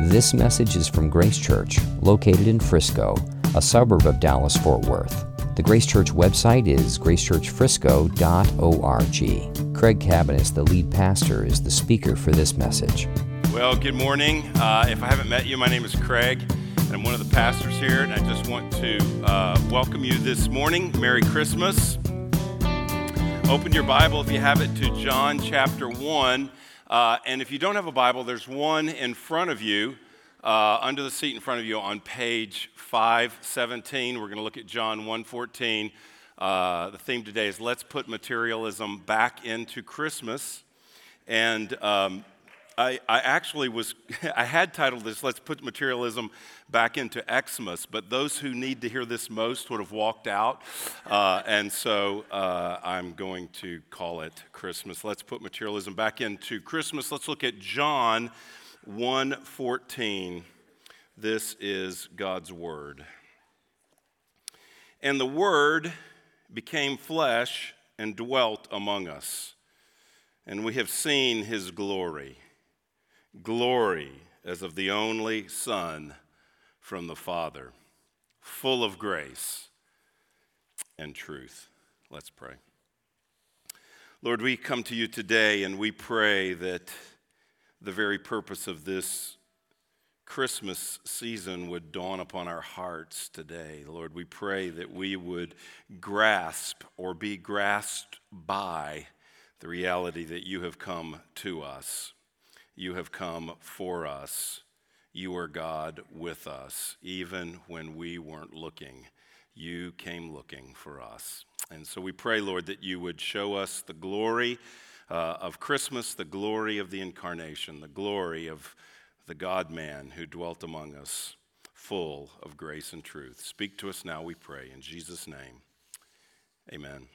This message is from Grace Church, located in Frisco, a suburb of Dallas Fort Worth. The Grace Church website is gracechurchfrisco.org. Craig Cabaniss, the lead pastor, is the speaker for this message. Well, good morning. Uh, if I haven't met you, my name is Craig. And I'm one of the pastors here, and I just want to uh, welcome you this morning. Merry Christmas. Open your Bible, if you have it, to John chapter 1. Uh, and if you don't have a Bible, there's one in front of you, uh, under the seat in front of you on page 517. We're going to look at John 114. Uh, the theme today is Let's Put Materialism Back into Christmas. And um, I, I, actually was, I had titled this, Let's Put Materialism Back into Xmas, but those who need to hear this most would have walked out. Uh, and so uh, I'm going to call it Christmas. Let's put materialism back into Christmas. Let's look at John 1:14. This is God's Word. And the Word became flesh and dwelt among us, and we have seen his glory glory as of the only Son from the Father, full of grace and truth. Let's pray. Lord, we come to you today and we pray that the very purpose of this Christmas season would dawn upon our hearts today. Lord, we pray that we would grasp or be grasped by the reality that you have come to us. You have come for us. You are God with us, even when we weren't looking. You came looking for us. And so we pray, Lord, that you would show us the glory uh, of Christmas, the glory of the incarnation, the glory of the God man who dwelt among us, full of grace and truth. Speak to us now, we pray. In Jesus' name, amen.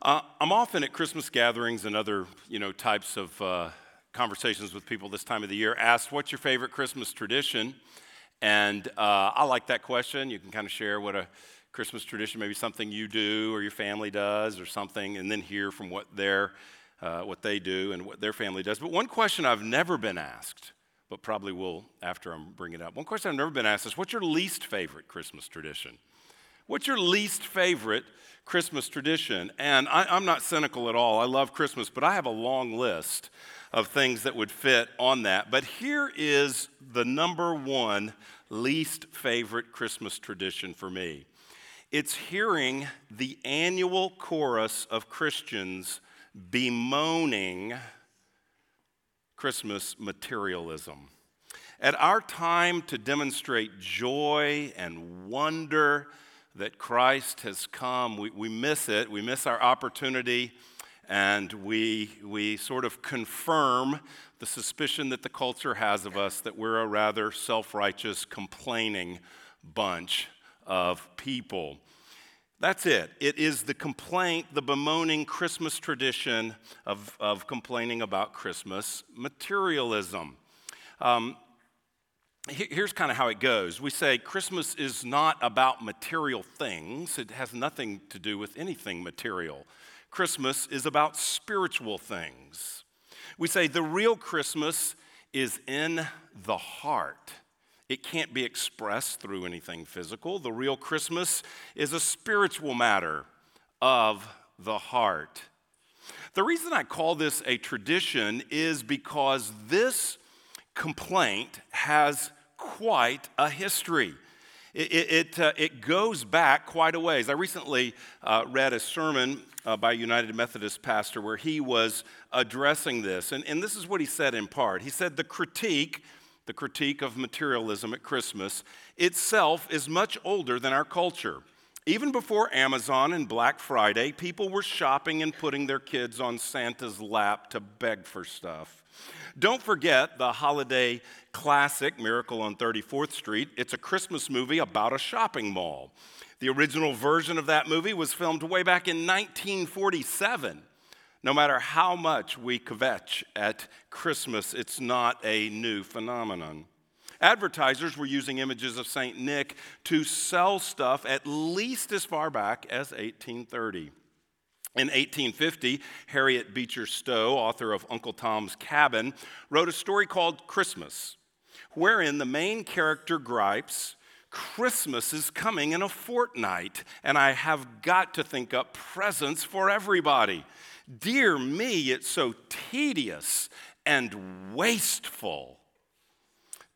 Uh, I'm often at Christmas gatherings and other, you know, types of uh, conversations with people this time of the year asked, What's your favorite Christmas tradition? And uh, I like that question. You can kind of share what a Christmas tradition, maybe something you do or your family does or something, and then hear from what, their, uh, what they do and what their family does. But one question I've never been asked, but probably will after I'm bringing it up. One question I've never been asked is what's your least favorite Christmas tradition? What's your least favorite Christmas tradition? And I, am not cynical at all. I love Christmas, but I have a long list of things that would fit on that. But here is the number one least favorite Christmas tradition for me it's hearing the annual chorus of Christians bemoaning Christmas materialism. At our time to demonstrate joy and wonder that Christ has come, we, we miss it. We miss our opportunity and we, we sort of confirm the suspicion that the culture has of us that we're a rather self righteous, complaining bunch of people. That's it. It is the complaint, the bemoaning Christmas tradition of, of complaining about Christmas materialism. Um, here's kind of how it goes. We say Christmas is not about material things, it has nothing to do with anything material. Christmas is about spiritual things. We say the real Christmas is in the heart. It can't be expressed through anything physical. The real Christmas is a spiritual matter of the heart. The reason I call this a tradition is because this complaint has quite a history. It, it, uh, it goes back quite a ways. I recently uh, read a sermon uh, by a United Methodist pastor where he was addressing this. And, and this is what he said in part. He said, The critique, the critique of materialism at Christmas itself is much older than our culture. Even before Amazon and Black Friday, people were shopping and putting their kids on Santa's lap to beg for stuff. Don't forget the holiday classic Miracle on 34th Street. It's a Christmas movie about a shopping mall. The original version of that movie was filmed way back in 1947. No matter how much we kvetch at Christmas, it's not a new phenomenon. Advertisers were using images of St. Nick to sell stuff at least as far back as 1830. In 1850, Harriet Beecher Stowe, author of Uncle Tom's Cabin, wrote a story called Christmas, wherein the main character gripes Christmas is coming in a fortnight, and I have got to think up presents for everybody. Dear me, it's so tedious and wasteful.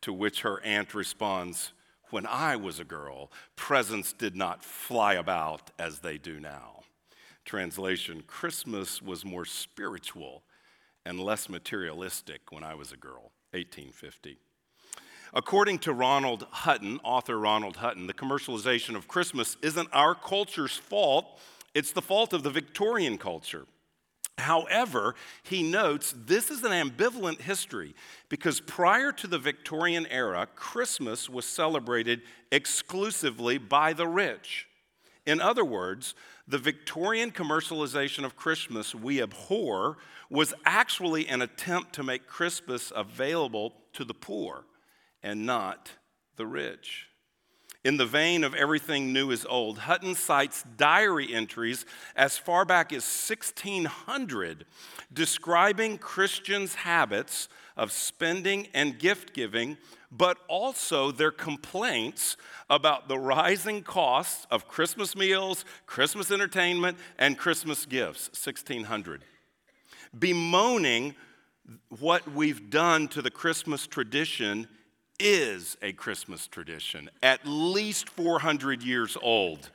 To which her aunt responds, When I was a girl, presents did not fly about as they do now. Translation Christmas was more spiritual and less materialistic when I was a girl, 1850. According to Ronald Hutton, author Ronald Hutton, the commercialization of Christmas isn't our culture's fault, it's the fault of the Victorian culture. However, he notes this is an ambivalent history because prior to the Victorian era, Christmas was celebrated exclusively by the rich. In other words, the Victorian commercialization of Christmas we abhor was actually an attempt to make Christmas available to the poor and not the rich. In the vein of everything new is old, Hutton cites diary entries as far back as 1600 describing Christians' habits of spending and gift giving, but also their complaints about the rising costs of Christmas meals, Christmas entertainment, and Christmas gifts. 1600. Bemoaning what we've done to the Christmas tradition is a Christmas tradition, at least 400 years old,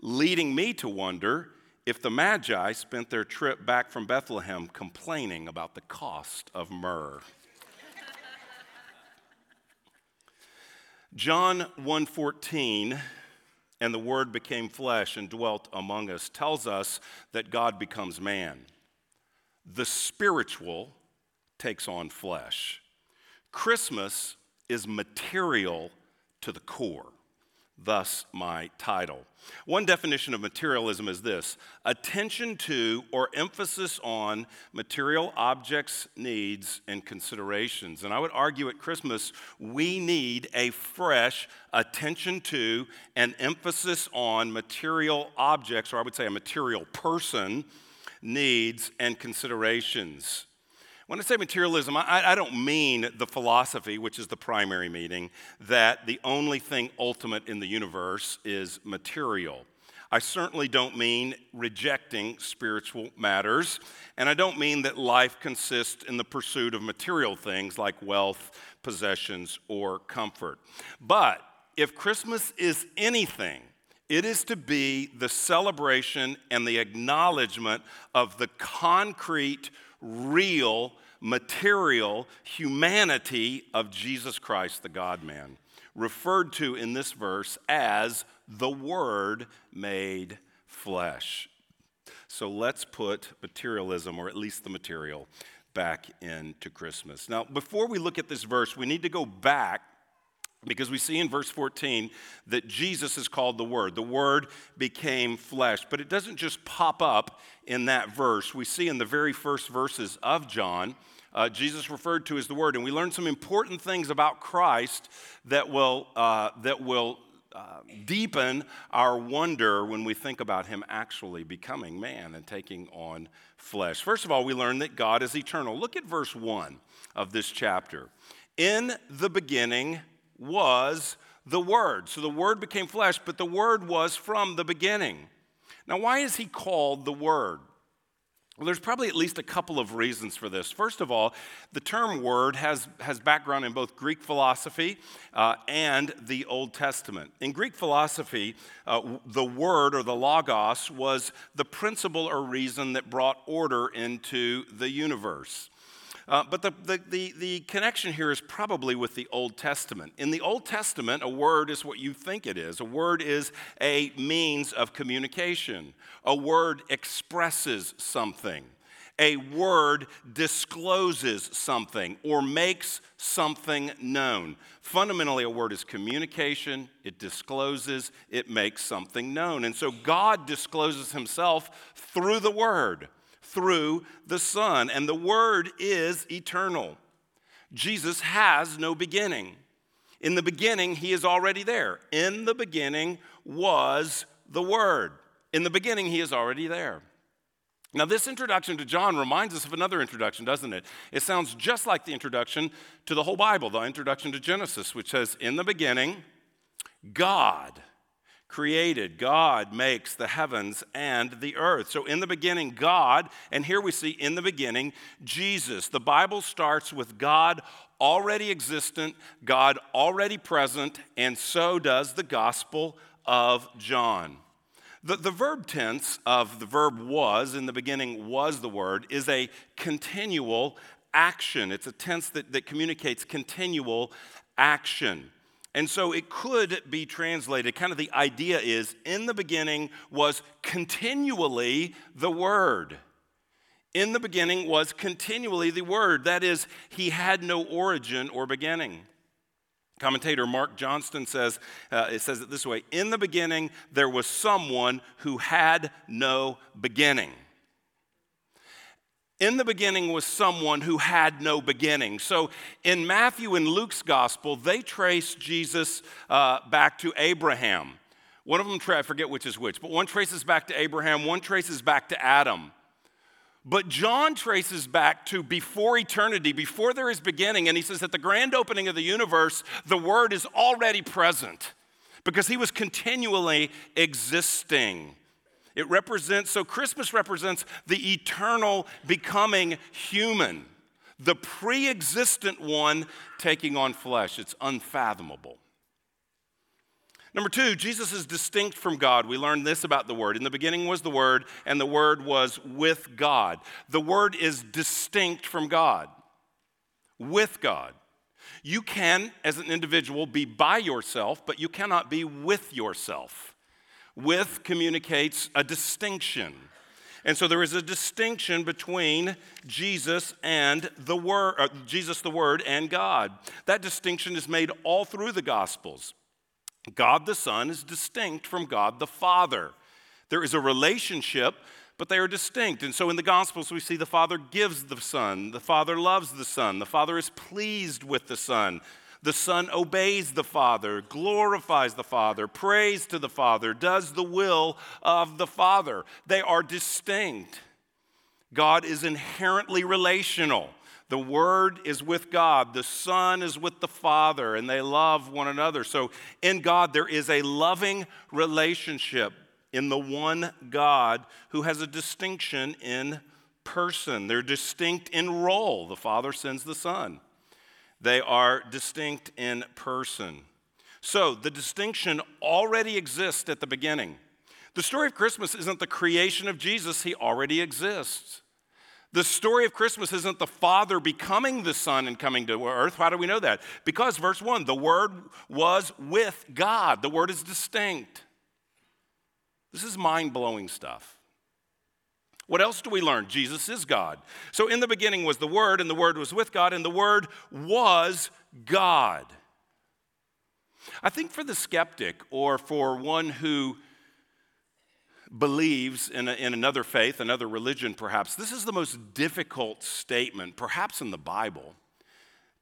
leading me to wonder if the Magi spent their trip back from Bethlehem complaining about the cost of myrrh. John 1:14 and the word became flesh and dwelt among us tells us that God becomes man. The spiritual takes on flesh. Christmas is material to the core, thus, my title. One definition of materialism is this attention to or emphasis on material objects, needs, and considerations. And I would argue at Christmas, we need a fresh attention to and emphasis on material objects, or I would say a material person, needs, and considerations. When I say materialism, I, I, don't mean the philosophy, which is the primary meaning, that the only thing ultimate in the universe is material. I certainly don't mean rejecting spiritual matters, and I don't mean that life consists in the pursuit of material things like wealth, possessions, or comfort. But if Christmas is anything, it is to be the celebration and the acknowledgement of the concrete, real, material humanity of Jesus Christ, the God man, referred to in this verse as the Word made flesh. So let's put materialism, or at least the material, back into Christmas. Now, before we look at this verse, we need to go back because we see in verse 14 that Jesus is called the Word. The Word became flesh, but it doesn't just pop up in that verse. We see in the very first verses of John, uh, Jesus referred to as the Word, and we learn some important things about Christ that will, uh, that will uh, deepen our wonder when we think about him actually becoming man and taking on flesh. First of all, we learn that God is eternal. Look at verse 1 of this chapter. In the beginning, was the Word. So the Word became flesh, but the Word was from the beginning. Now, why is he called the Word? Well, there's probably at least a couple of reasons for this. First of all, the term word has, has background in both Greek philosophy uh, and the Old Testament. In Greek philosophy, uh, the word or the logos was the principle or reason that brought order into the universe. Uh, but the, the, the, the, connection here is probably with the Old Testament. In the Old Testament, a word is what you think it is. A word is a means of communication, a word expresses something. A word discloses something or makes something known. Fundamentally, a word is communication, it discloses, it makes something known. And so God discloses himself through the word through the Son, and the Word is eternal. Jesus has no beginning. In the beginning, He is already there. In the beginning was the Word. In the beginning, He is already there. Now, this introduction to John reminds us of another introduction, doesn't it? It sounds just like the introduction to the whole Bible, the introduction to Genesis, which says, In the beginning, God created. God makes the heavens and the earth. So, in the beginning, God, and here we see in the beginning, Jesus. The Bible starts with God already existent, God already present, and so does the Gospel of John. The, the verb tense of the verb was, in the beginning was the word, is a continual action. It's a tense that, that communicates continual action. And so it could be translated, kind of the idea is in the beginning was continually the Word. In the beginning was continually the Word. That is, he had no origin or beginning. Commentator Mark Johnston says, uh, it says it this way In the beginning, there was someone who had no beginning. In the beginning was someone who had no beginning. So in Matthew and Luke's gospel, they trace Jesus uh, back to Abraham. One of them, I forget which is which, but one traces back to Abraham, one traces back to Adam. But John traces back to before eternity, before there is beginning, and he says at the grand opening of the universe, the Word is already present because he was continually existing. It represents, so Christmas represents the eternal becoming human, the pre existent one taking on flesh. It's unfathomable. Number two, Jesus is distinct from God. We learned this about the Word. In the beginning was the Word, and the Word was with God. The Word is distinct from God, with God. You can, as an individual, be by yourself, but you cannot be with yourself. With communicates a distinction. And so there is a distinction between Jesus and the Word, uh, Jesus the Word and God. That distinction is made all through the Gospels. God the Son is distinct from God the Father. There is a relationship, but they are distinct. And so in the Gospels, we see the Father gives the Son, the Father loves the Son, the Father is pleased with the Son. The Son obeys the Father, glorifies the Father, prays to the Father, does the will of the Father. They are distinct. God is inherently relational. The Word is with God, the Son is with the Father, and they love one another. So in God, there is a loving relationship in the one God who has a distinction in person. They're distinct in role. The Father sends the Son, they are distinct in person. So the distinction already exists at the beginning. The story of Christmas isn't the creation of Jesus, he already exists. The story of Christmas isn't the Father becoming the Son and coming to earth. How do we know that? Because, verse 1, the Word was with God. The Word is distinct. This is mind blowing stuff. What else do we learn? Jesus is God. So, in the beginning was the Word, and the Word was with God, and the Word was God. I think for the skeptic or for one who believes in, a, in another faith, another religion perhaps, this is the most difficult statement, perhaps in the Bible,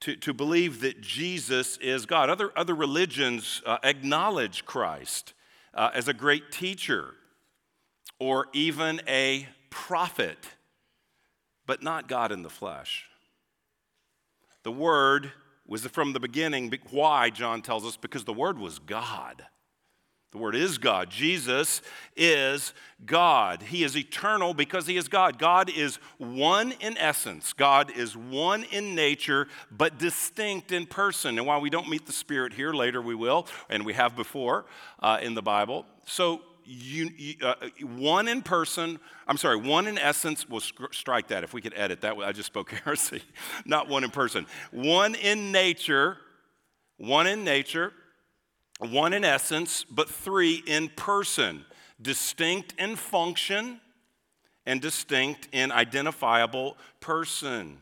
to, to believe that Jesus is God. Other, other religions uh, acknowledge Christ uh, as a great teacher or even a prophet, but not God in the flesh. The Word was from the beginning. Why, John tells us? Because the Word was God. The Word is God. Jesus is God. He is eternal because He is God. God is one in essence, God is one in nature, but distinct in person. And while we don't meet the Spirit here, later we will, and we have before uh, in the Bible. So, you, uh, one in person, I'm sorry, one in essence, we'll strike that if we could edit that. Way. I just spoke heresy, not one in person. One in nature, one in nature one in essence, but three in person, distinct in function and distinct in identifiable person.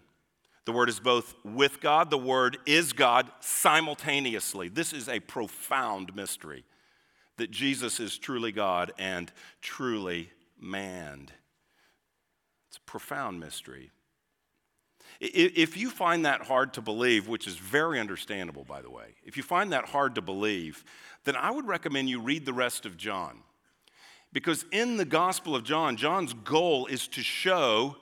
The Word is both with God, the Word is God simultaneously. This is a profound mystery that Jesus is truly God and truly man. It's a profound mystery. If you find that hard to believe, which is very understandable, by the way, if you find that hard to believe, then I would recommend you read the rest of John. Because in the Gospel of John, John's goal is to show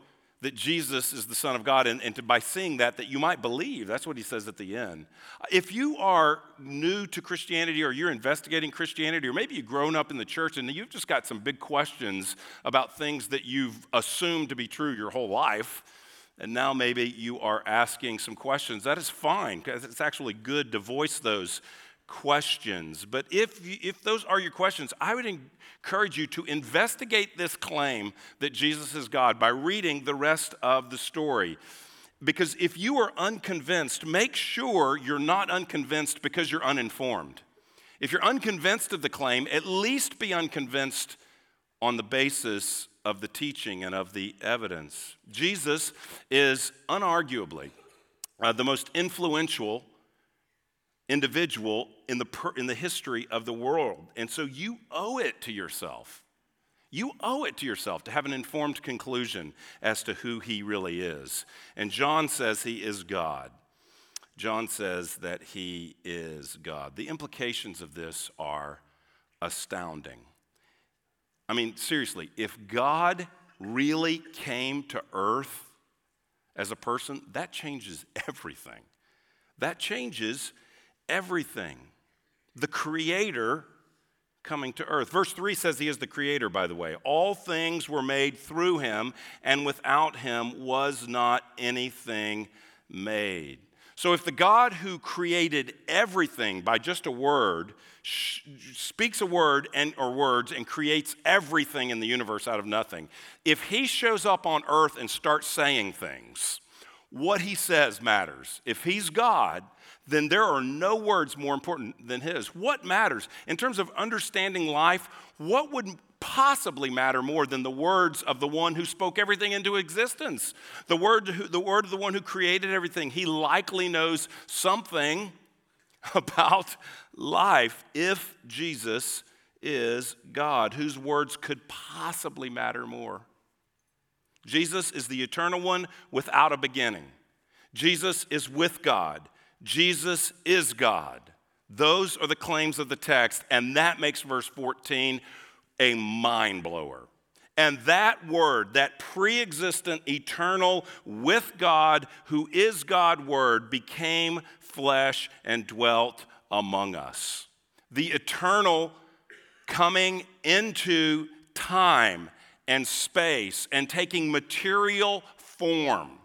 that Jesus is the Son of God, and, and to, by seeing that, that you might believe. That's what he says at the end. If you are new to Christianity or you're investigating Christianity, or maybe you've grown up in the church and you've just got some big questions about things that you've assumed to be true your whole life, and now maybe you are asking some questions, that is fine, because it's actually good to voice those questions. But if, if those are your questions, I would encourage you to investigate this claim that Jesus is God by reading the rest of the story. Because if you are unconvinced, make sure you're not unconvinced because you're uninformed. If you're unconvinced of the claim, at least be unconvinced on the basis of the teaching and of the evidence. Jesus is unarguably uh, the most influential individual in the, per, in the history of the world. And so you owe it to yourself. You owe it to yourself to have an informed conclusion as to who he really is. And John says he is God. John says that he is God. The implications of this are astounding. I mean, seriously, if God really came to earth as a person, that changes everything. That changes everything. The Creator coming to earth. Verse 3 says he is the Creator, by the way. All things were made through him, and without him was not anything made. So, if the God who created everything by just a word sh- speaks a word and, or words and creates everything in the universe out of nothing, if he shows up on earth and starts saying things, what he says matters. If he's God, then there are no words more important than his. What matters? In terms of understanding life, what would possibly matter more than the words of the one who spoke everything into existence? The word, the word of the one who created everything. He likely knows something about life if Jesus is God, whose words could possibly matter more. Jesus is the eternal one without a beginning. Jesus is with God. Jesus is God. Those are the claims of the text, and that makes verse 14 a mind blower. And that word, that pre existent, eternal, with God, who is God word, became flesh and dwelt among us. The eternal coming into time and space and taking material form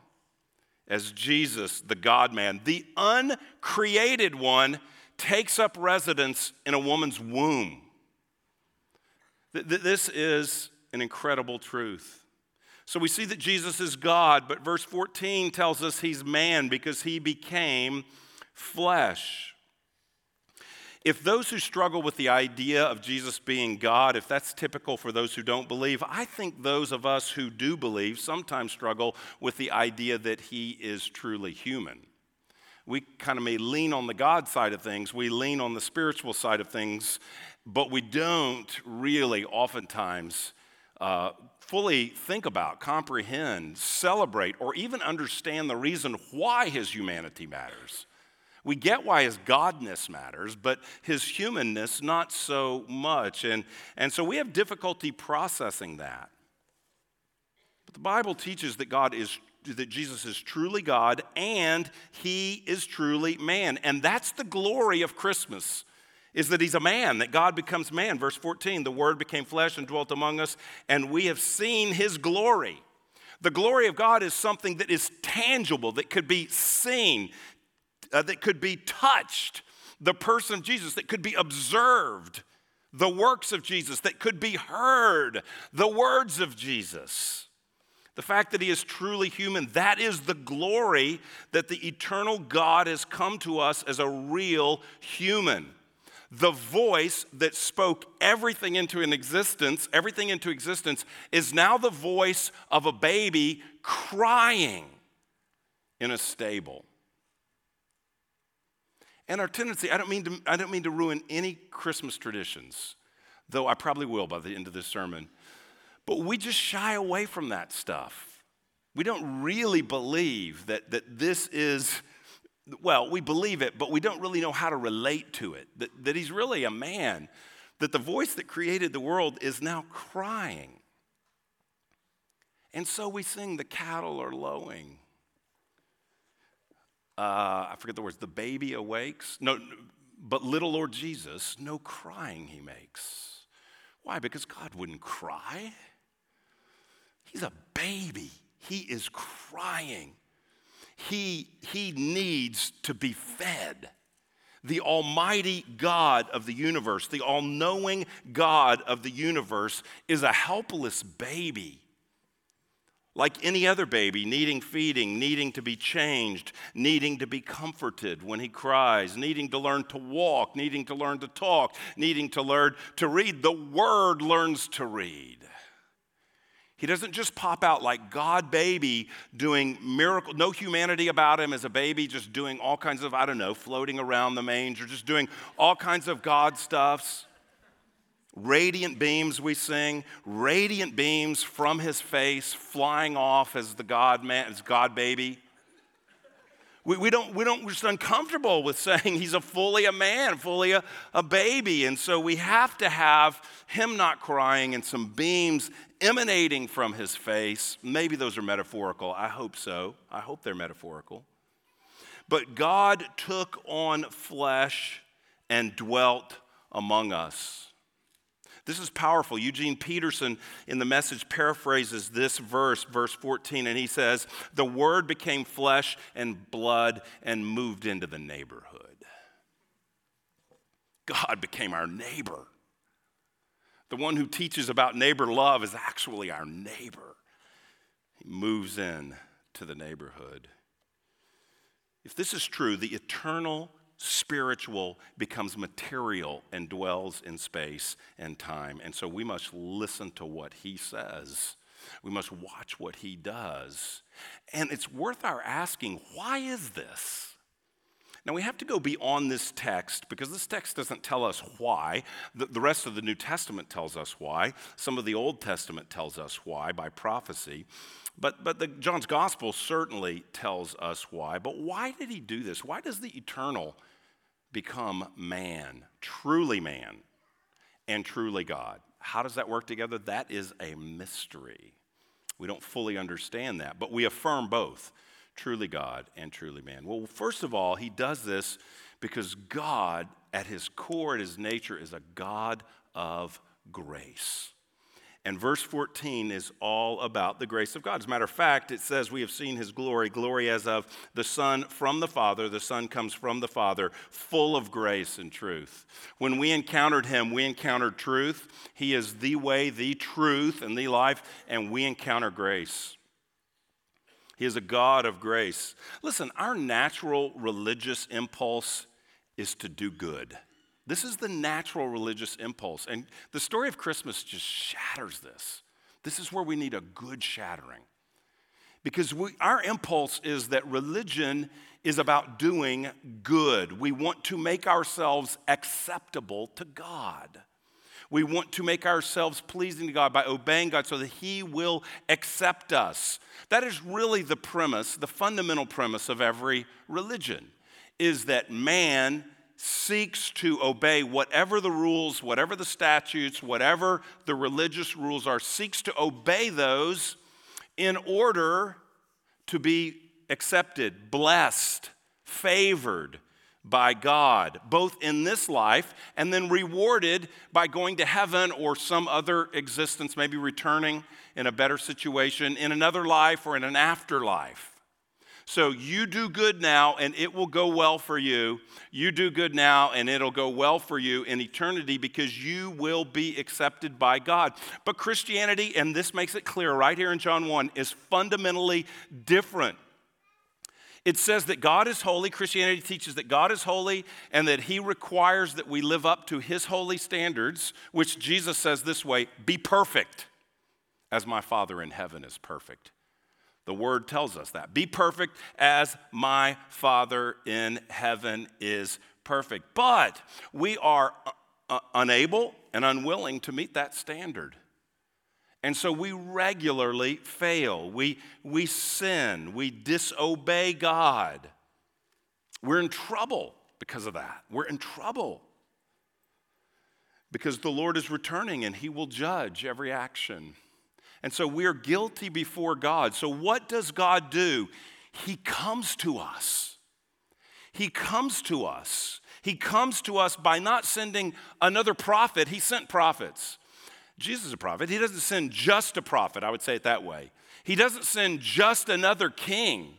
as Jesus, the God man, the uncreated one, takes up residence in a woman's womb. This is an incredible truth. So we see that Jesus is God, but verse 14 tells us he's man because he became flesh. If those who struggle with the idea of Jesus being God, if that's typical for those who don't believe, I think those of us who do believe sometimes struggle with the idea that he is truly human. We kind of may lean on the God side of things, we lean on the spiritual side of things, but we don't really oftentimes uh, fully think about, comprehend, celebrate, or even understand the reason why his humanity matters. We get why his godness matters, but his humanness not so much. And, and so we have difficulty processing that. But the Bible teaches that God is that Jesus is truly God and he is truly man. And that's the glory of Christmas. Is that he's a man, that God becomes man. Verse 14, the word became flesh and dwelt among us, and we have seen his glory. The glory of God is something that is tangible, that could be seen, uh, that could be touched, the person of Jesus that could be observed, the works of Jesus that could be heard, the words of Jesus. The fact that he is truly human, that is the glory that the eternal God has come to us as a real human. The voice that spoke everything into an existence, everything into existence, is now the voice of a baby crying in a stable. And our tendency, I don't mean to, I don't mean to ruin any Christmas traditions, though I probably will by the end of this sermon, but we just shy away from that stuff. We don't really believe that, that this is, well, we believe it, but we don't really know how to relate to it, that, that he's really a man. that the voice that created the world is now crying. And so we sing, The cattle are lowing. Uh, I forget the words, the baby awakes. No, but little Lord Jesus, no crying he makes. Why? Because God wouldn't cry. He's a baby. He is crying. He, he needs to be fed. The Almighty God of the universe, the all knowing God of the universe, is a helpless baby. Like any other baby, needing feeding, needing to be changed, needing to be comforted when he cries, needing to learn to walk, needing to learn to talk, needing to learn to read. The Word learns to read. He doesn't just pop out like God baby doing miracle, no humanity about him as a baby, just doing all kinds of, I don't know, floating around the manger, just doing all kinds of God stuffs. Radiant beams, we sing, radiant beams from his face flying off as the God man, as God baby. We, we, don't, we don't, we're just uncomfortable with saying he's a fully a man, fully a, a baby. And so we have to have him not crying and some beams emanating from his face. Maybe those are metaphorical. I hope so. I hope they're metaphorical. But God took on flesh and dwelt among us. This is powerful. Eugene Peterson in the message paraphrases this verse, verse 14, and he says, The word became flesh and blood and moved into the neighborhood. God became our neighbor. The one who teaches about neighbor love is actually our neighbor. He moves in to the neighborhood. If this is true, the eternal spiritual becomes material and dwells in space and time. And so we must listen to what he says. We must watch what he does. And it's worth our asking why is this? Now, we have to go beyond this text because this text doesn't tell us why. The, the, rest of the New Testament tells us why. Some of the Old Testament tells us why by prophecy. But, but the, John's Gospel certainly tells us why. But why did he do this? Why does the eternal become man, truly man, and truly God? How does that work together? That is a mystery. We don't fully understand that, but we affirm both truly God and truly man? Well, first of all, he does this because God, at his core, at his nature, is a God of grace. And verse 14 is all about the grace of God. As a matter of fact, it says, We have seen his glory, glory as of the Son from the Father. The Son comes from the Father, full of grace and truth. When we encountered him, we encountered truth. He is the way, the truth, and the life, and we encounter grace. He is a God of grace. Listen, our natural religious impulse is to do good. This is the natural religious impulse. And the story of Christmas just shatters this. This is where we need a good shattering. Because we, our impulse is that religion is about doing good. We want to make ourselves acceptable to God. We want to make ourselves pleasing to God by obeying God so that He will accept us. That is really the premise, the fundamental premise of every religion, is that man seeks to obey whatever the rules, whatever the statutes, whatever the religious rules are, seeks to obey those in order to be accepted, blessed, favored, by God, both in this life and then rewarded by going to heaven or some other existence, maybe returning in a better situation in another life or in an afterlife. So you do good now and it will go well for you. You do good now and it'll go well for you in eternity because you will be accepted by God. But Christianity, and this makes it clear right here in John 1, is fundamentally different it says that God is holy. Christianity teaches that God is holy and that He requires that we live up to His holy standards, which Jesus says this way be perfect as my Father in heaven is perfect. The word tells us that. Be perfect as my Father in heaven is perfect. But we are uh, uh unable and unwilling to meet that standard. And so we regularly fail. We, we sin. We disobey God. We're in trouble because of that. We're in trouble. because the Lord is returning and he will judge every action. And so we are guilty before God. So, what does God do? He comes to us. He comes to us. He comes to us by not sending another prophet, He sent prophets. Jesus is a prophet. He doesn't send just a prophet, I would say it that way. He doesn't send just another king.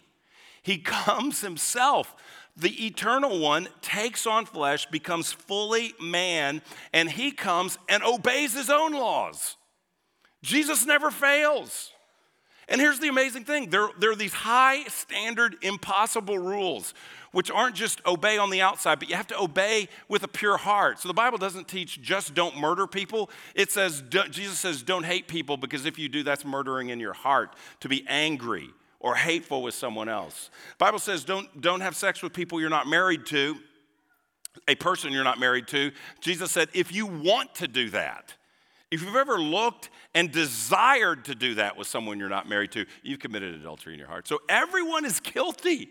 He comes himself. The eternal one takes on flesh, becomes fully man, and he comes and obeys his own laws. Jesus never fails. And here's the amazing thing there, there are these high standard, impossible rules, which aren't just obey on the outside, but you have to obey with a pure heart. So the Bible doesn't teach just don't murder people. It says, Jesus says, don't hate people because if you do, that's murdering in your heart to be angry or hateful with someone else. Bible says don't, don't have sex with people you're not married to, a person you're not married to. Jesus said, if you want to do that, if you've ever looked and desired to do that with someone you're not married to, you've committed adultery in your heart. So everyone is guilty.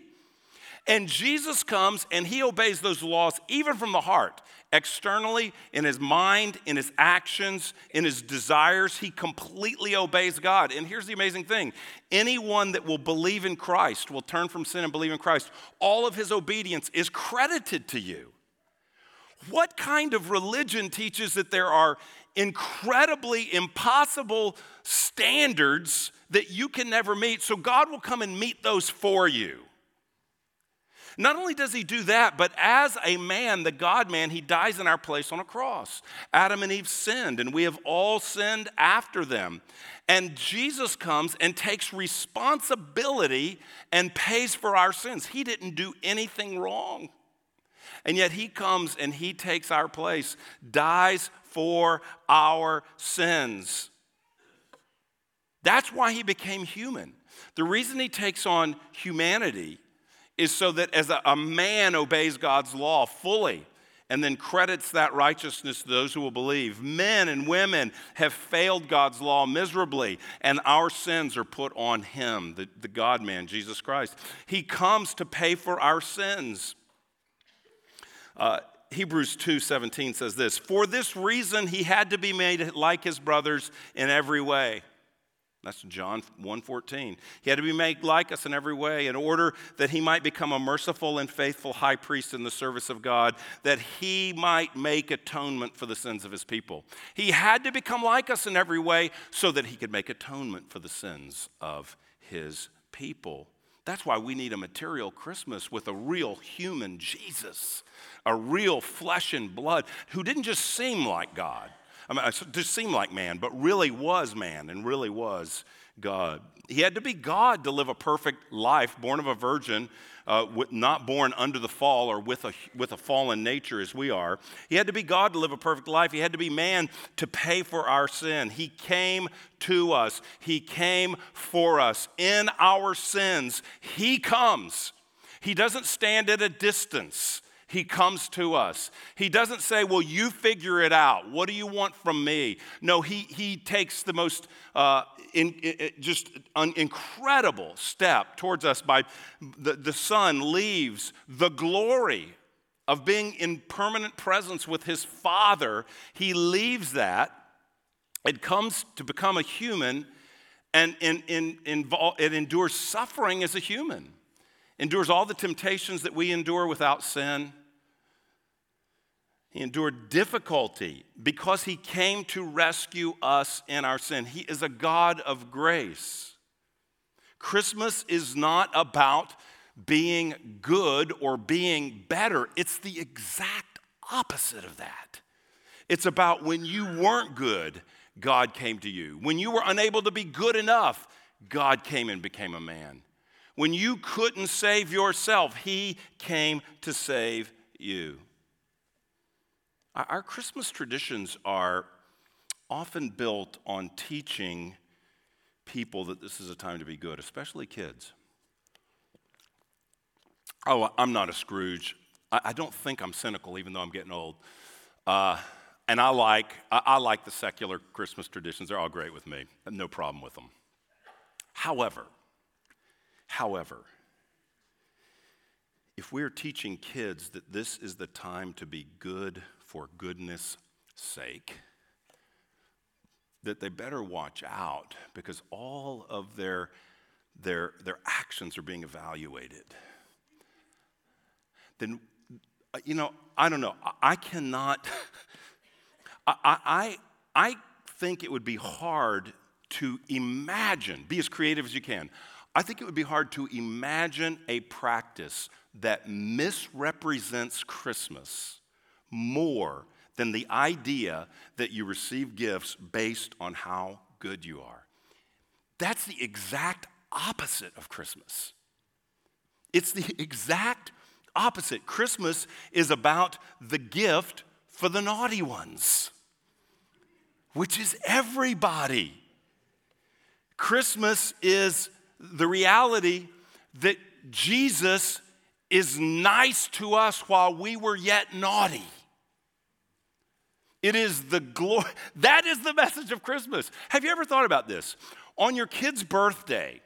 And Jesus comes and he obeys those laws even from the heart. Externally, in his mind, in his actions, in his desires, he completely obeys God. And here's the amazing thing anyone that will believe in Christ, will turn from sin and believe in Christ, all of his obedience is credited to you. What kind of religion teaches that there are incredibly impossible standards that you can never meet, so God will come and meet those for you? Not only does he do that, but as a man, the God man, he dies in our place on a cross. Adam and Eve sinned, and we have all sinned after them. And Jesus comes and takes responsibility and pays for our sins. He didn't do anything wrong. And yet he comes and he takes our place, dies for our sins. That's why he became human. The reason he takes on humanity is so that as a, a man obeys God's law fully, and then credits that righteousness to those who will believe. Men and women have failed God's law miserably, and our sins are put on Him, the, the God man, Jesus Christ. He comes to pay for our sins. Uh, Hebrews 2:17 says this, "For this reason he had to be made like his brothers in every way." That's John 1:14. He had to be made like us in every way in order that he might become a merciful and faithful high priest in the service of God, that he might make atonement for the sins of his people. He had to become like us in every way so that he could make atonement for the sins of his people. That's why we need a material Christmas with a real human Jesus, a real flesh and blood who didn't just seem like God I mean, just seemed like man, but really was man and really was God. He had to be God to live a perfect life, born of a virgin, uh, not born under the fall or with a, with a fallen nature as we are. He had to be God to live a perfect life. He had to be man to pay for our sin. He came to us, He came for us. In our sins, He comes. He doesn't stand at a distance. He comes to us. He doesn't say, Well, you figure it out. What do you want from me? No, he, he takes the most uh, in, in, just an incredible step towards us by the, the Son leaves the glory of being in permanent presence with his Father. He leaves that It comes to become a human and in, in, invol- it endures suffering as a human endures all the temptations that we endure without sin he endured difficulty because he came to rescue us in our sin. He is a God of grace. Christmas is not about being good or being better, it's the exact opposite of that. It's about when you weren't good, God came to you. When you were unable to be good enough, God came and became a man. When you couldn't save yourself, He came to save you. Our Christmas traditions are often built on teaching people that this is a time to be good, especially kids. Oh, I'm not a Scrooge. I don't think I'm cynical, even though I'm getting old. Uh, and I like, I like the secular Christmas traditions. They're all great with me. No problem with them. However, however, if we're teaching kids that this is the time to be good for goodness sake that they better watch out because all of their, their, their actions are being evaluated. Then, uh, you know, I don't know. I, I cannot, I, I, I think it would be hard to imagine, be as creative as you can. I think it would be hard to imagine a practice that misrepresents Christmas more than the idea that you receive gifts based on how good you are. That's the exact opposite of Christmas. It's the exact opposite. Christmas is about the gift for the naughty ones, which is everybody. Christmas is the reality that Jesus is nice to us while we were yet naughty. It is the glory. That is the message of Christmas. Have you ever thought about this? On your kid's birthday,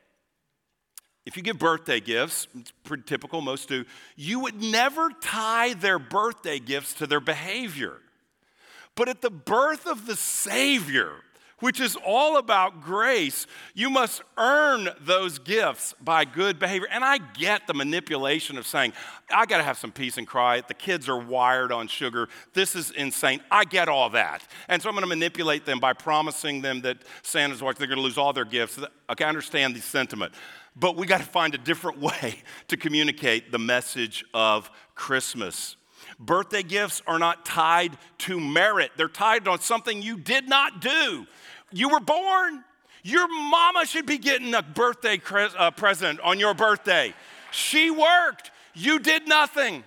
if you give birthday gifts, it's pretty typical, most do, you would never tie their birthday gifts to their behavior. But at the birth of the Savior, which is all about grace, you must earn those gifts by good behavior. And I get the manipulation of saying, I got to have some peace and quiet. The kids are wired on sugar. This is insane. I get all that. And so I'm going to manipulate them by promising them that Santa's watching, they're going to lose all their gifts. Okay, I understand the sentiment. But we got to find a different way to communicate the message of Christmas. Birthday gifts are not tied to merit, they're tied on something you did not do. You were born. Your mama should be getting a birthday uh, present on your birthday. She worked. You did nothing.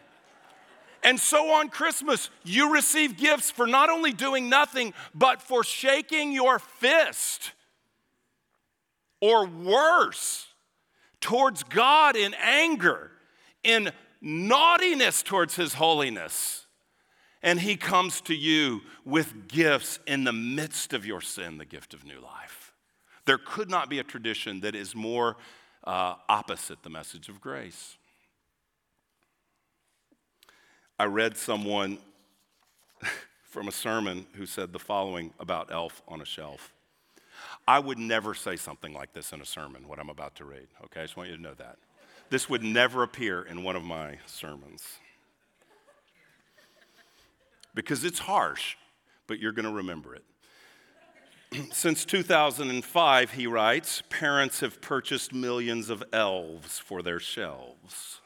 And so on Christmas, you receive gifts for not only doing nothing, but for shaking your fist. Or worse, towards God in anger, in naughtiness towards His holiness. And He comes to you with gifts in the midst of your sin, the gift of new life. There could not be a tradition that is more uh, opposite the message of grace. I read someone from a sermon who said the following about Elf on a Shelf. I would never say something like this in a sermon, what I'm about to read, okay? I just want you to know that. This would never appear in one of my sermons because it's harsh, but you're going to remember it. Since 2005, he writes, parents have purchased millions of elves for their shelves.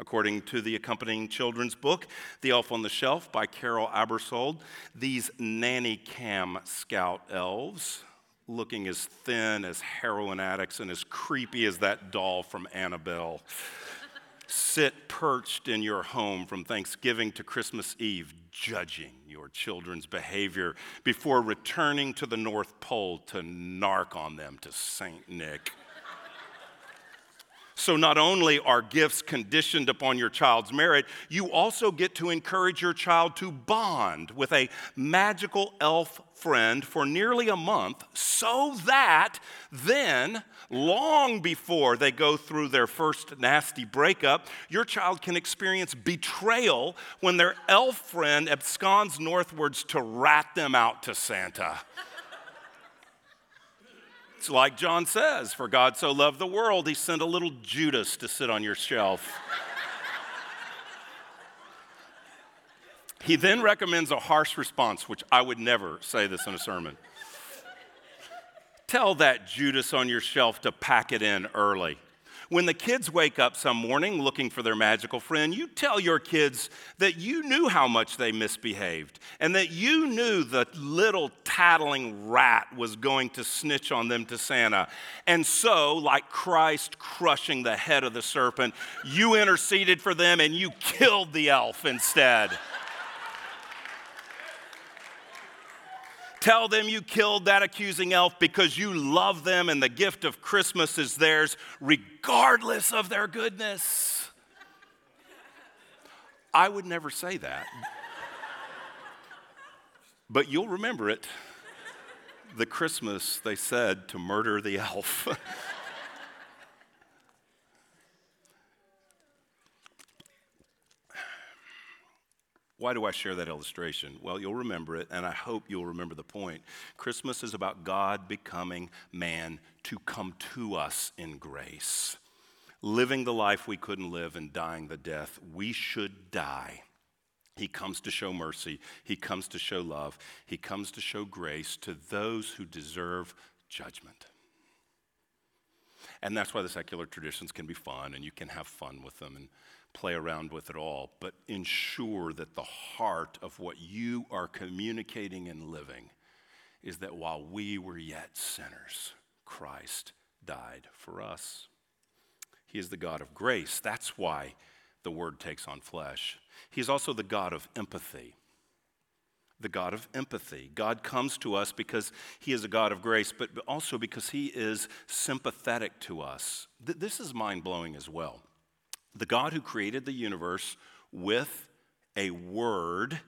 According to the accompanying children's book, The Elf on the Shelf by Carol Aebersold, these nanny cam scout elves, looking as thin as heroin addicts and as creepy as that doll from Annabelle, sit perched in your home from Thanksgiving to Christmas Eve, judging your children's behavior before returning to the North Pole to narc on them to St. Nick. So, not only are gifts conditioned upon your child's merit, you also get to encourage your child to bond with a magical elf friend for nearly a month so that then, long before they go through their first nasty breakup, your child can experience betrayal when their elf friend absconds northwards to rat them out to Santa. It's like John says, for God so loved the world, he sent a little Judas to sit on your shelf. He then recommends a harsh response, which I would never say this in a sermon. Tell that Judas on your shelf to pack it in early. When the kids wake up some morning looking for their magical friend, you tell your kids that you knew how much they misbehaved and that you knew the little tattling rat was going to snitch on them to Santa. And so, like Christ crushing the head of the serpent, you interceded for them and you killed the elf instead. Tell them you killed that accusing elf because you love them and the gift of Christmas is theirs, regardless of their goodness. I would never say that. but you'll remember it. The Christmas they said to murder the elf. Why do I share that illustration? Well, you'll remember it, and I hope you'll remember the point. Christmas is about God becoming man to come to us in grace, living the life we couldn't live and dying the death we should die. He comes to show mercy, He comes to show love, He comes to show grace to those who deserve judgment. And that's why the secular traditions can be fun and you can have fun with them and play around with it all. But ensure that the heart of what you are communicating and living is that while we were yet sinners, Christ died for us. He is the God of grace. That's why the Word takes on flesh. He's also the God of empathy the God of empathy. God comes to us because He is a God of grace, but also because He is sympathetic to us. This is mind blowing as well. The God who created the universe with a word,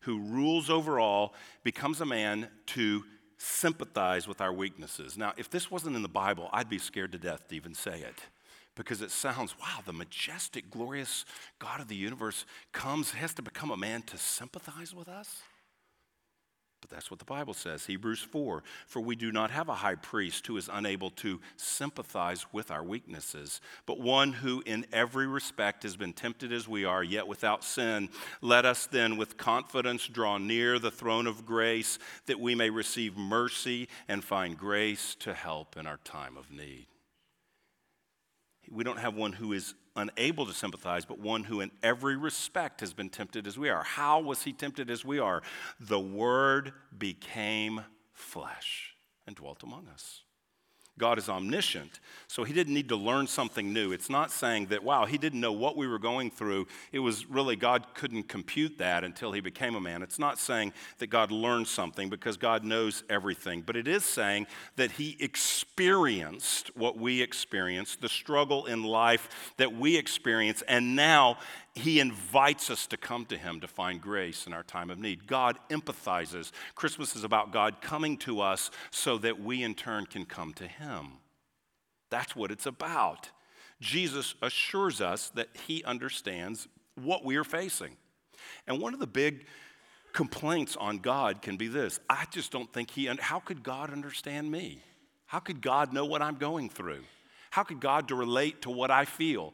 who rules over all, becomes a man to sympathize with our weaknesses. Now, if this wasn't in the Bible, I'd be scared to death to even say it because it sounds, wow, the majestic, glorious God of the universe comes, has to become a man to sympathize with us. But that's what the Bible says, Hebrews 4. For we do not have a high priest who is unable to sympathize with our weaknesses, but one who in every respect has been tempted as we are, yet without sin. Let us then with confidence draw near the throne of grace that we may receive mercy and find grace to help in our time of need. We don't have one who is unable to sympathize, but one who in every respect has been tempted as we are. How was he tempted as we are? The Word became flesh and dwelt among us. God is omniscient, so he didn't need to learn something new. It's not saying that, wow, he didn't know what we were going through. It was really God couldn't compute that until he became a man. It's not saying that God learned something because God knows everything, but it is saying that he experienced what we experienced, the struggle in life that we experience, and now he invites us to come to him to find grace in our time of need. God empathizes. Christmas is about God coming to us so that we in turn can come to him. That's what it's about. Jesus assures us that he understands what we are facing. And one of the big complaints on God can be this I just don't think he, how could God understand me? How could God know what I'm going through? How could God relate to what I feel?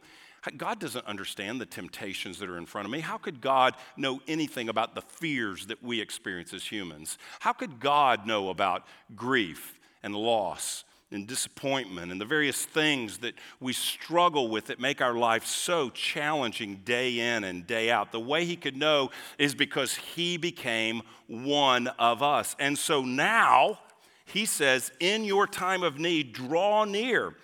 God doesn't understand the temptations that are in front of me. How could God know anything about the fears that we experience as humans? How could God know about grief and loss and disappointment and the various things that we struggle with that make our life so challenging day in and day out. The way he could know is because he became one of us. And so now he says, in your time of need, draw near.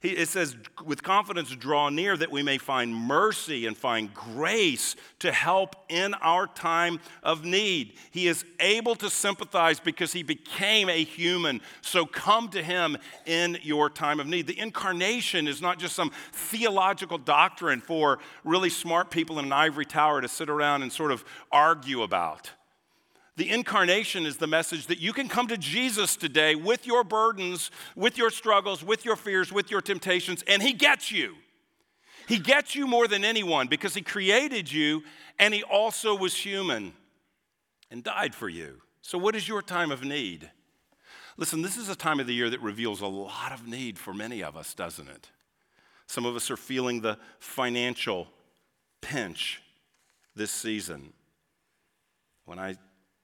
He, it says, with confidence, draw near that we may find mercy and find grace to help in our time of need. He is able to sympathize because he became a human. So come to him in your time of need. The incarnation is not just some theological doctrine for really smart people in an ivory tower to sit around and sort of argue about. The incarnation is the message that you can come to Jesus today with your burdens, with your struggles, with your fears, with your temptations, and He gets you. He gets you more than anyone because He created you and He also was human and died for you. So, what is your time of need? Listen, this is a time of the year that reveals a lot of need for many of us, doesn't it? Some of us are feeling the financial pinch this season. When I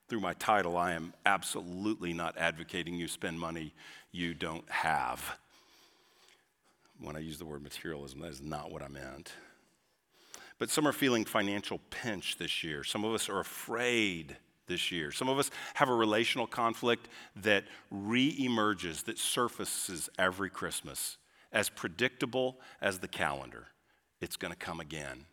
through my title, I am absolutely not advocating you spend money you don't have. When I use the word materialism, that is not what I meant. But some are feeling financial pinch this year. Some of us are afraid this year. Some of us have a relational conflict that re-emerges, that surfaces every Christmas, as predictable as the calendar. It's going to come again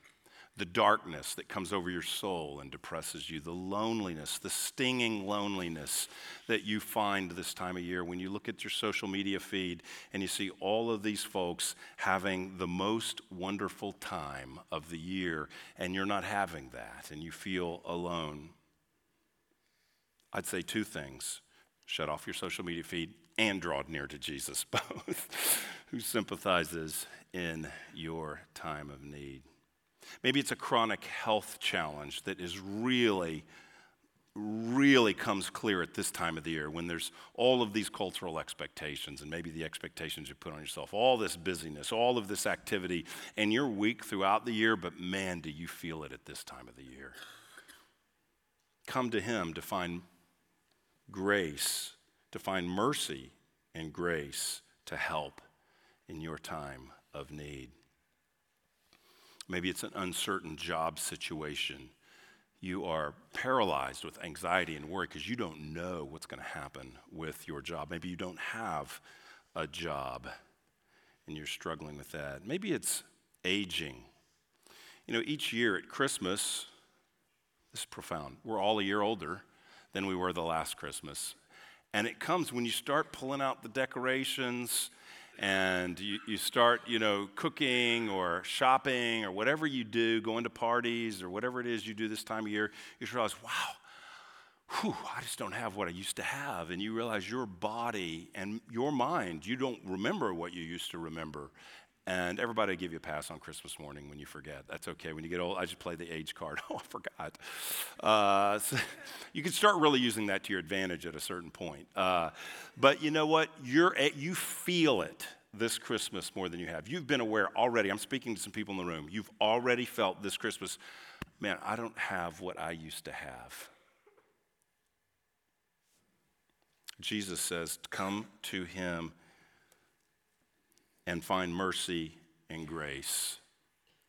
the darkness that comes over your soul and depresses you, the loneliness, the stinging loneliness that you find this time of year when you look at your social media feed and you see all of these folks having the most wonderful time of the year, and you're not having that, and you feel alone. I'd say two things shut off your social media feed and draw near to Jesus, both, who sympathizes in your time of need. Maybe it's a chronic health challenge that is really, really comes clear at this time of the year when there's all of these cultural expectations and maybe the expectations you put on yourself, all this busyness, all of this activity, and you're weak throughout the year, but man, do you feel it at this time of the year. Come to Him to find grace, to find mercy and grace to help in your time of need. Maybe it's an uncertain job situation. You are paralyzed with anxiety and worry because you don't know what's going to happen with your job. Maybe you don't have a job and you're struggling with that. Maybe it's aging. You know, each year at Christmas, this is profound. We're all a year older than we were the last Christmas. And it comes when you start pulling out the decorations and you, you start, you know, cooking or shopping or whatever you do, going to parties or whatever it is you do this time of year, you realize, wow, whew, I just don't have what I used to have. And you realize your body and your mind, you don't remember what you used to remember. And everybody give you a pass on Christmas morning when you forget. That's okay. When you get old, I just play the age card. Oh, I forgot. Uh, so you can start really using that to your advantage at a certain point. Uh, but you know what? You're you feel it this Christmas more than you have. You've been aware already. I'm speaking to some people in the room. You've already felt this Christmas, man, I don't have what I used to have. Jesus says, Come to him and find mercy and grace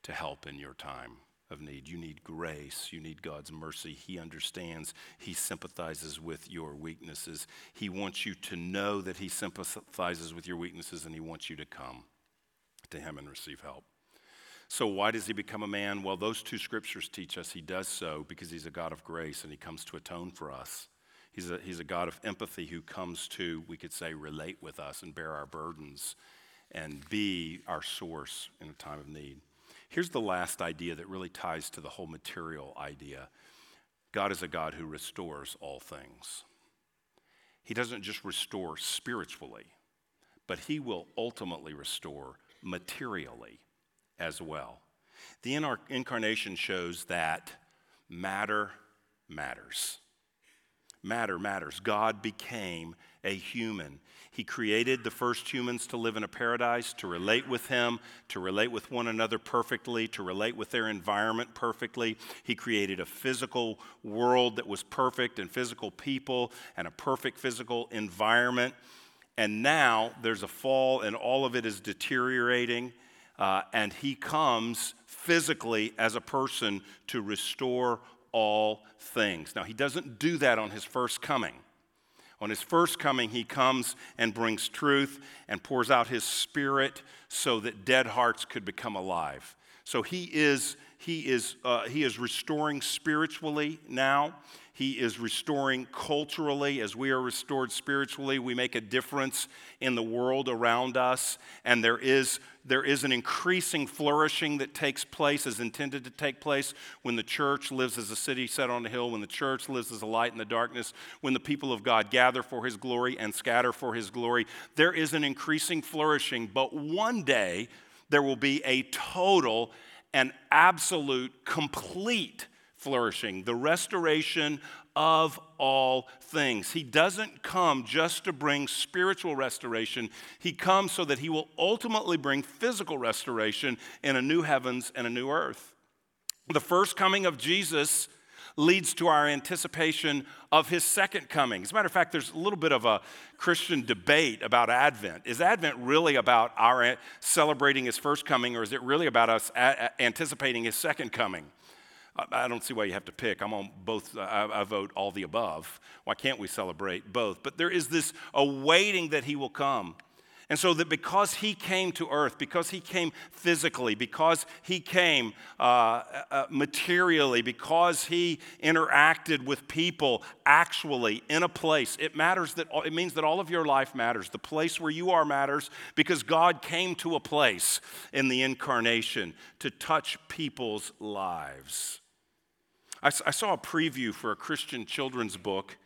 to help in your time of need. You need grace. You need God's mercy. He understands. He sympathizes with your weaknesses. He wants you to know that He sympathizes with your weaknesses and He wants you to come to Him and receive help. So, why does He become a man? Well, those two scriptures teach us He does so because He's a God of grace and He comes to atone for us. He's a, he's a God of empathy who comes to, we could say, relate with us and bear our burdens and be our source in a time of need. Here's the last idea that really ties to the whole material idea God is a God who restores all things. He doesn't just restore spiritually, but He will ultimately restore materially as well. The incarnation shows that matter matters. Matter matters. God became a human. He created the first humans to live in a paradise, to relate with Him, to relate with one another perfectly, to relate with their environment perfectly. He created a physical world that was perfect and physical people and a perfect physical environment. And now there's a fall and all of it is deteriorating. Uh, and He comes physically as a person to restore all things. Now, He doesn't do that on His first coming. On his first coming, he comes and brings truth and pours out his spirit so that dead hearts could become alive. So he is, he is, uh, he is restoring spiritually now. He is restoring culturally. As we are restored spiritually, we make a difference in the world around us. And there is, there is an increasing flourishing that takes place, as intended to take place, when the church lives as a city set on a hill, when the church lives as a light in the darkness, when the people of God gather for his glory and scatter for his glory. There is an increasing flourishing. But one day, there will be a total and absolute, complete flourishing, the restoration of all things. He doesn't come just to bring spiritual restoration, He comes so that He will ultimately bring physical restoration in a new heavens and a new earth. The first coming of Jesus leads to our anticipation of his second coming. As a matter of fact, there's a little bit of a Christian debate about Advent. Is Advent really about our celebrating his first coming, or is it really about us anticipating his second coming? I don't see why you have to pick. I'm on both, I, I, vote all the above. Why can't we celebrate both? But there is this awaiting that he will come. And so that because he came to earth, because he came physically, because he came uh, uh, materially, because he interacted with people actually in a place, it matters that it means that all of your life matters. The place where you are matters because God came to a place in the incarnation to touch people's lives. I, I saw a preview for a Christian children's book,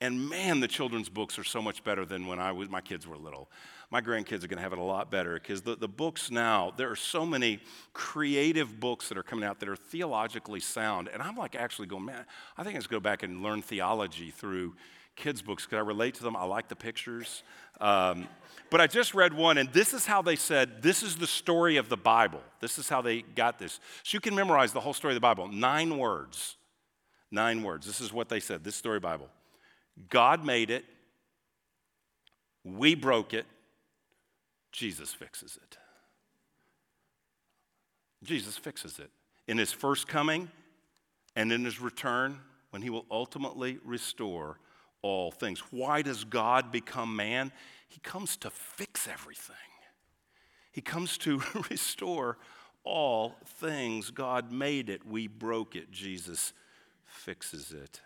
And man, the children's books are so much better than when I was, my kids were little. My grandkids are going to have it a lot better because the, the books now, there are so many creative books that are coming out that are theologically sound. And I'm like actually going, man, I think I should go back and learn theology through kids' books because I relate to them. I like the pictures. Um, but I just read one, and this is how they said this is the story of the Bible. This is how they got this. So you can memorize the whole story of the Bible. Nine words. Nine words. This is what they said this story Bible. God made it, we broke it, Jesus fixes it. Jesus fixes it. In his first coming and in his return, when he will ultimately restore all things. Why does God become man? He comes to fix everything, He comes to restore all things. God made it, we broke it. Jesus fixes it.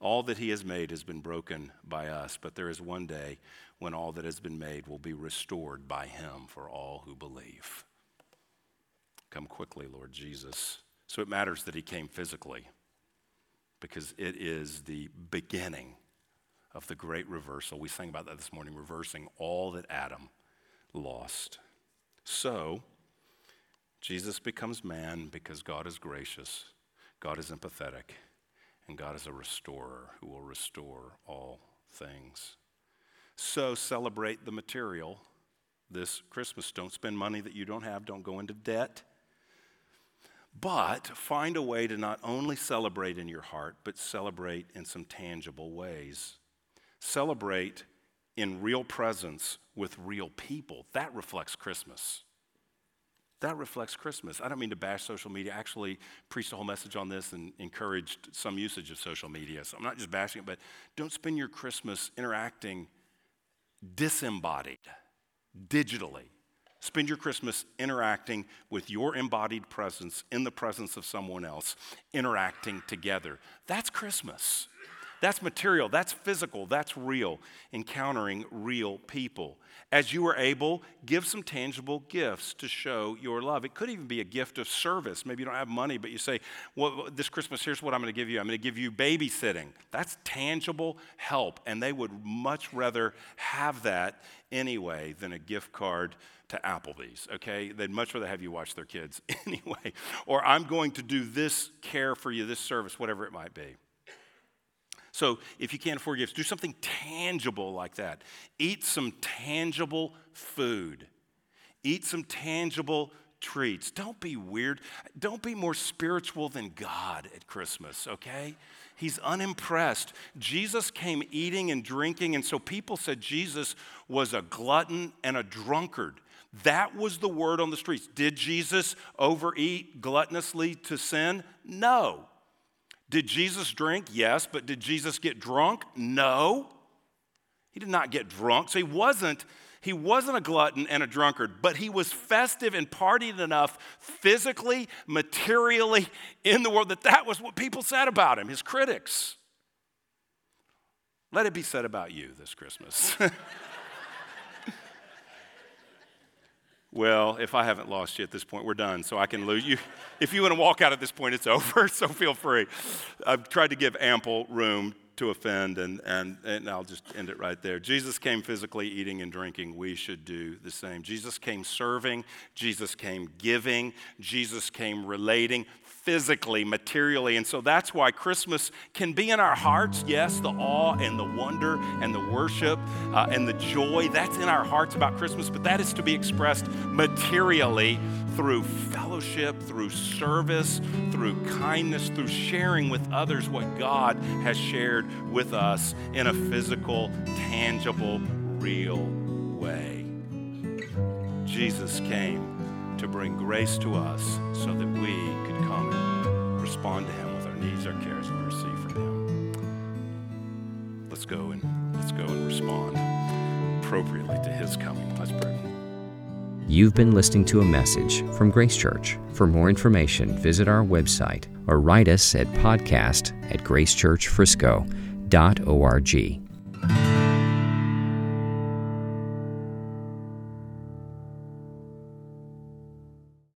All that He has made has been broken by us, but there is one day when all that has been made will be restored by Him for all who believe. Come quickly, Lord Jesus. So it matters that He came physically because it is the beginning of the great reversal. We sang about that this morning, reversing all that Adam lost. So, Jesus becomes man because God is gracious, God is empathetic, and God is a restorer who will restore all things. So, celebrate the material this Christmas. Don't spend money that you don't have, don't go into debt. But find a way to not only celebrate in your heart, but celebrate in some tangible ways. Celebrate in real presence with real people. That reflects Christmas. That reflects Christmas. I don't mean to bash social media. I actually preached a whole message on this and encouraged some usage of social media. So I'm not just bashing it, but don't spend your Christmas interacting disembodied, digitally. Spend your Christmas interacting with your embodied presence in the presence of someone else, interacting together. That's Christmas. That's material, that's physical, that's real, encountering real people. As you are able, give some tangible gifts to show your love. It could even be a gift of service. Maybe you don't have money, but you say, well, this Christmas, here's what I'm going to give you. I'm going to give you babysitting. That's tangible help, and they would much rather have that anyway than a gift card to Applebee's, okay? They'd much rather have you watch their kids anyway. Or I'm going to do this care for you, this service, whatever it might be. So if you can't afford gifts, do something tangible like that. Eat some tangible food. Eat some tangible treats. Don't be weird. Don't be more spiritual than God at Christmas, okay? He's unimpressed. Jesus came eating and drinking, and so people said Jesus was a glutton and a drunkard. That was the word on the streets. Did Jesus overeat gluttonously to sin? No. Did Jesus drink? Yes, but did Jesus get drunk? No. He did not get drunk. So he wasn't he wasn't a glutton and a drunkard, but he was festive and partied enough physically, materially in the world that that was what people said about him, his critics. Let it be said about you this Christmas. Well, if I haven't lost you at this point, we're done. So I can lose you. If you want to walk out at this point, it's over. So feel free. I've tried to give ample room to offend, and, and, and I'll just end it right there. Jesus came physically eating and drinking. We should do the same. Jesus came serving. Jesus came giving. Jesus came relating physically, materially. And so that's why Christmas can be in our hearts. Yes, the awe and the wonder and the worship uh, and the joy, that's in our hearts about Christmas, but that is to be expressed materially through fellowship, through service, through kindness, through sharing with others what God has shared with us in a physical, tangible, real way. Jesus came to bring grace to us so that we could come and respond to Him with our needs, our cares, and receive from Him. Let's go and let's go and respond appropriately to His coming. Let's pray. You've been listening to a message from Grace Church. For more information, visit our website or write us at podcast at gracechurchfrisco.org.